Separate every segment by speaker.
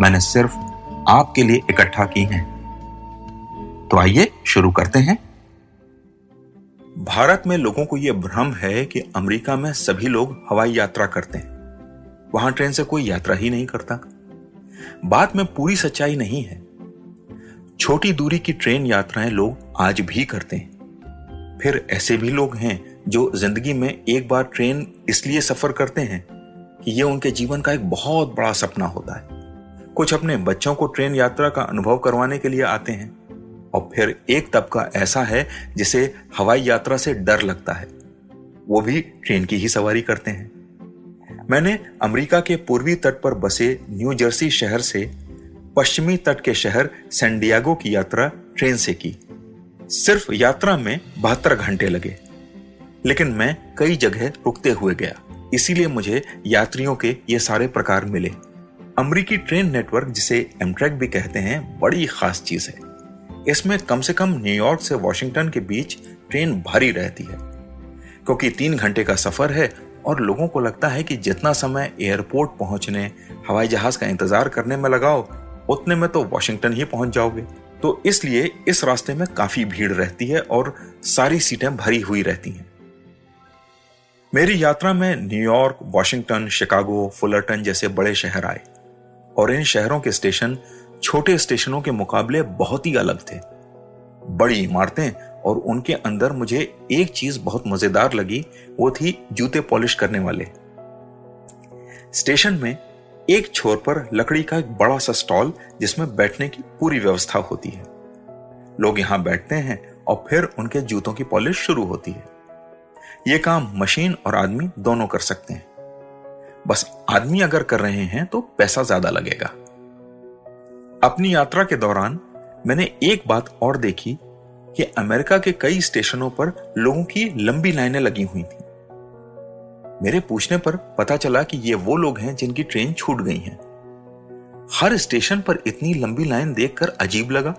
Speaker 1: मैंने सिर्फ़ आपके लिए इकट्ठा की हैं। तो आइए शुरू करते हैं। भारत में लोगों को यह भ्रम है कि अमेरिका में सभी लोग हवाई यात्रा करते हैं। वहाँ ट्रेन से कोई यात्रा ही नहीं करता। बात में पूरी सच्चाई नहीं है। छोटी दूरी की ट्रेन यात्राएँ लोग आज भी करते हैं। फिर ऐसे भी लोग हैं जो ज़िंदगी में एक बार ट्रेन इसलिए सफ़र करते हैं कि यह उनके जीवन का एक बहुत बड़ा सपना होता है। कुछ अपने बच्चों को ट्रेन यात्रा का अनुभव करवाने के लिए आते हैं और फिर एक तबका ऐसा है जिसे हवाई यात्रा से डर लगता है। वो भी ट्रेन की ही सवारी करते हैं। मैंने अमेरिका के पूर्वी तट पर बसे न्यू जर्सी शहर से पश्चिमी तट के शहर सैंडियागो की यात्रा ट्रेन से की। सिर्फ़ यात्रा में बहत्तर घंटे लगे, लेकिन मैं कई जगह रुकते हुए गया। इसीलिए मुझे यात्रियों के ये सारे प्रकार मिले। अमरीकी ट्रेन नेटवर्क, जिसे एमट्रैक भी कहते हैं, बड़ी खास चीज़ है। इसमें कम से कम न्यूयॉर्क से वॉशिंगटन के बीच ट्रेन भारी रहती है, क्योंकि तीन घंटे का सफ़र है और लोगों को लगता है कि जितना समय एयरपोर्ट पहुँचने, हवाई जहाज़ का इंतज़ार करने में लगाओ, उतने में तो वॉशिंगटन ही पहुँच जाओगे। तो इसलिए इस रास्ते में काफ़ी भीड़ रहती है और सारी सीटें भरी हुई रहती हैं। मेरी यात्रा में न्यूयॉर्क वॉशिंगटन शिकागो फुलरटन जैसे बड़े शहर आए। और इन शहरों के स्टेशन छोटे स्टेशनों के मुकाबले बहुत ही अलग थे। बड़ी इमारतें और उनके अंदर मुझे एक चीज़ बहुत मज़ेदार लगी, वो थी जूते पॉलिश करने वाले। स्टेशन में एक छोर पर लकड़ी का एक बड़ा सा स्टॉल जिसमें बैठने की पूरी व्यवस्था होती है। लोग यहाँ बैठते हैं और फिर उनके जूतों की पॉलिश शुरू होती है। यह काम मशीन और आदमी दोनों कर सकते हैं। बस आदमी अगर कर रहे हैं तो पैसा ज़्यादा लगेगा। अपनी यात्रा के दौरान मैंने एक बात और देखी कि अमेरिका के कई स्टेशनों पर लोगों की लंबी लाइनें लगी हुई थी। मेरे पूछने पर पता चला कि ये वो लोग हैं जिनकी ट्रेन छूट गई है। हर स्टेशन पर इतनी लंबी लाइन देखकर अजीब लगा।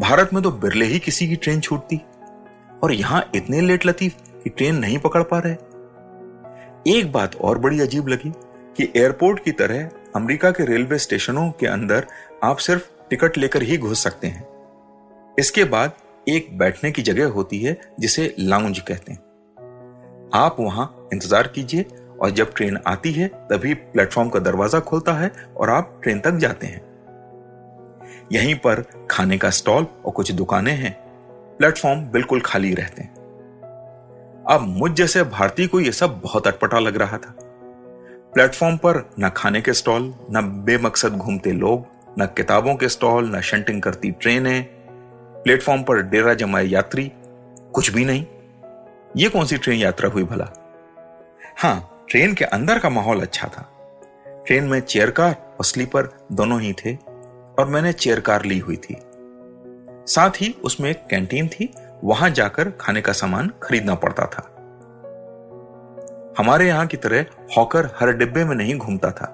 Speaker 1: भारत में तो बिरले ही किसी की ट्रेन छूटती। और यहाँ इतने लेट लतीफ कि ट्रेन नहीं पकड़ पा रहे। एक बात और बड़ी अजीब लगी कि एयरपोर्ट की तरह अमेरिका के रेलवे स्टेशनों के अंदर आप सिर्फ़ टिकट लेकर ही घुस सकते हैं। इसके बाद एक बैठने की जगह होती है जिसे लाउंज कहते हैं। आप वहाँ इंतज़ार कीजिए और जब ट्रेन आती है, तभी प्लेटफॉर्म का दरवाज़ा खुलता है और आप ट्रेन तक जाते हैं। यहीं पर खाने का स्टॉल और कुछ दुकानें हैं। प्लेटफॉर्म बिल्कुल खाली रहते हैं। अब मुझ जैसे भारतीय को यह सब बहुत अटपटा लग रहा था। प्लेटफॉर्म पर न खाने के स्टॉल, न बेमकसद घूमते लोग, न किताबों के स्टॉल, न शंटिंग करती ट्रेनें, प्लेटफॉर्म पर डेरा जमाए यात्री, कुछ भी नहीं। ये कौन सी ट्रेन यात्रा हुई भला? हाँ, ट्रेन के अंदर का माहौल अच्छा था। ट्रेन में चेयर कार और स्लीपर दोनों ही थे और मैंने चेयर कार ली हुई थी। साथ ही उसमें एक कैंटीन थी वहाँ जाकर खाने का सामान खरीदना पड़ता था। हमारे यहाँ की तरह हॉकर हर डिब्बे में नहीं घूमता था।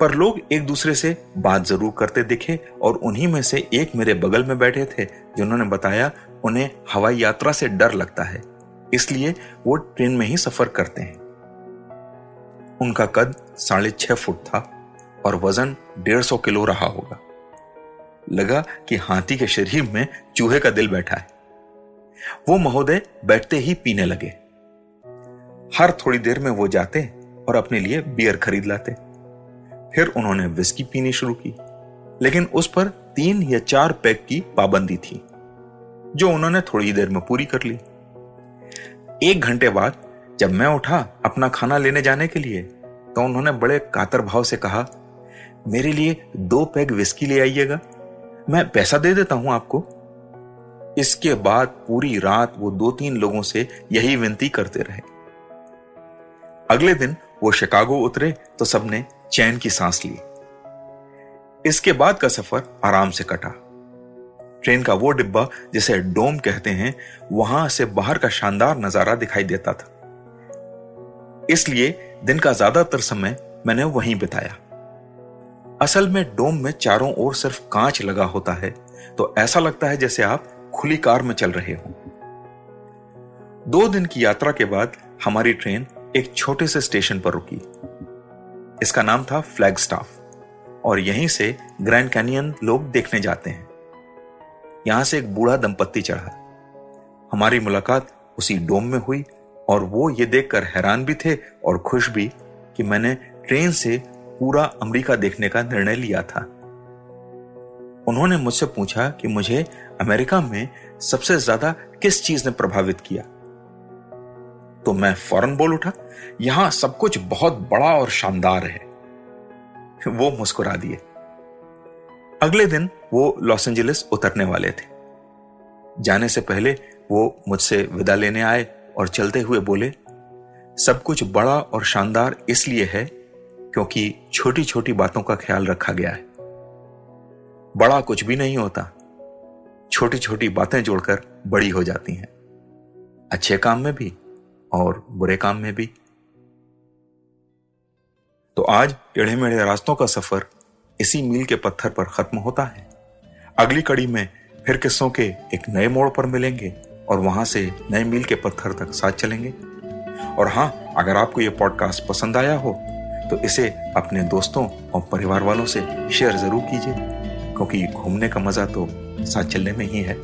Speaker 1: पर लोग एक दूसरे से बात ज़रूर करते दिखे और उन्हीं में से एक मेरे बगल में बैठे थे, जिन्होंने बताया उन्हें हवाई यात्रा से डर लगता है, इसलिए वो ट्रेन में ही सफ़र करते हैं। उनका कद साढ़े छह फुट था और वज़न डेढ़ सौ किलो रहा होगा। लगा कि हाथी के शरीर में चूहे का दिल बैठा है। वो महोदय बैठते ही पीने लगे। हर थोड़ी देर में वो जाते और अपने लिए बियर खरीद लाते। फिर उन्होंने विस्की पीनी शुरू की, लेकिन उस पर तीन या चार पैक की पाबंदी थी, जो उन्होंने थोड़ी देर में पूरी कर ली। एक घंटे बाद जब मैं उठा अपना खाना लेने जाने के लिए तो उन्होंने बड़े कातर भाव से कहा, मेरे लिए दो पैग विस्की ले आइएगा। मैं पैसा दे देता हूँ आपको। इसके बाद पूरी रात वो दो तीन लोगों से यही विनती करते रहे। अगले दिन वो शिकागो उतरे तो सबने चैन की सांस ली। इसके बाद का सफ़र आराम से कटा। ट्रेन का वो डिब्बा जिसे डोम कहते हैं, वहाँ से बाहर का शानदार नज़ारा दिखाई देता था। इसलिए दिन का ज़्यादातर समय मैंने वहीं बिताया। असल में डोम में चारों ओर सिर्फ़ कांच लगा होता है तो ऐसा लगता है जैसे आप खुली कार में चल रहे हो। दो दिन की यात्रा के बाद हमारी ट्रेन एक छोटे से स्टेशन पर रुकी। इसका नाम था फ्लैग स्टाफ और यहीं से ग्रैंड कैनियन लोग देखने जाते हैं। यहाँ से एक बूढ़ा दंपत्ति चढ़ा। हमारी मुलाकात उसी डोम में हुई, और वो ये देखकर हैरान भी थे और खुश भी कि मैंने ट्रेन से पूरा अमेरिका देखने का निर्णय लिया था। उन्होंने मुझसे पूछा कि मुझे अमेरिका में सबसे ज़्यादा किस चीज़ ने प्रभावित किया। तो मैं फ़ौरन बोल उठा, यहाँ सब कुछ बहुत बड़ा और शानदार है। वो मुस्कुरा दिए। अगले दिन वो लॉस एंजलिस उतरने वाले थे। जाने से पहले वो मुझसे विदा लेने आए और चलते हुए बोले, सब कुछ बड़ा और शानदार इसलिए है क्योंकि छोटी छोटी बातों का ख्याल रखा गया है। बड़ा कुछ भी नहीं होता। छोटी छोटी बातें जोड़कर बड़ी हो जाती हैं। अच्छे काम में भी और बुरे काम में भी। तो आज टेढ़े मेढ़े रास्तों का सफ़र इसी मील के पत्थर पर खत्म होता है। अगली कड़ी में फिर किस्सों के एक नए मोड़ पर मिलेंगे और वहाँ से नए मील के पत्थर तक साथ चलेंगे। और हाँ अगर आपको ये पॉडकास्ट पसंद आया हो तो इसे अपने दोस्तों और परिवार वालों से शेयर ज़रूर कीजिए, क्योंकि घूमने का मज़ा तो साथ चलने में ही है।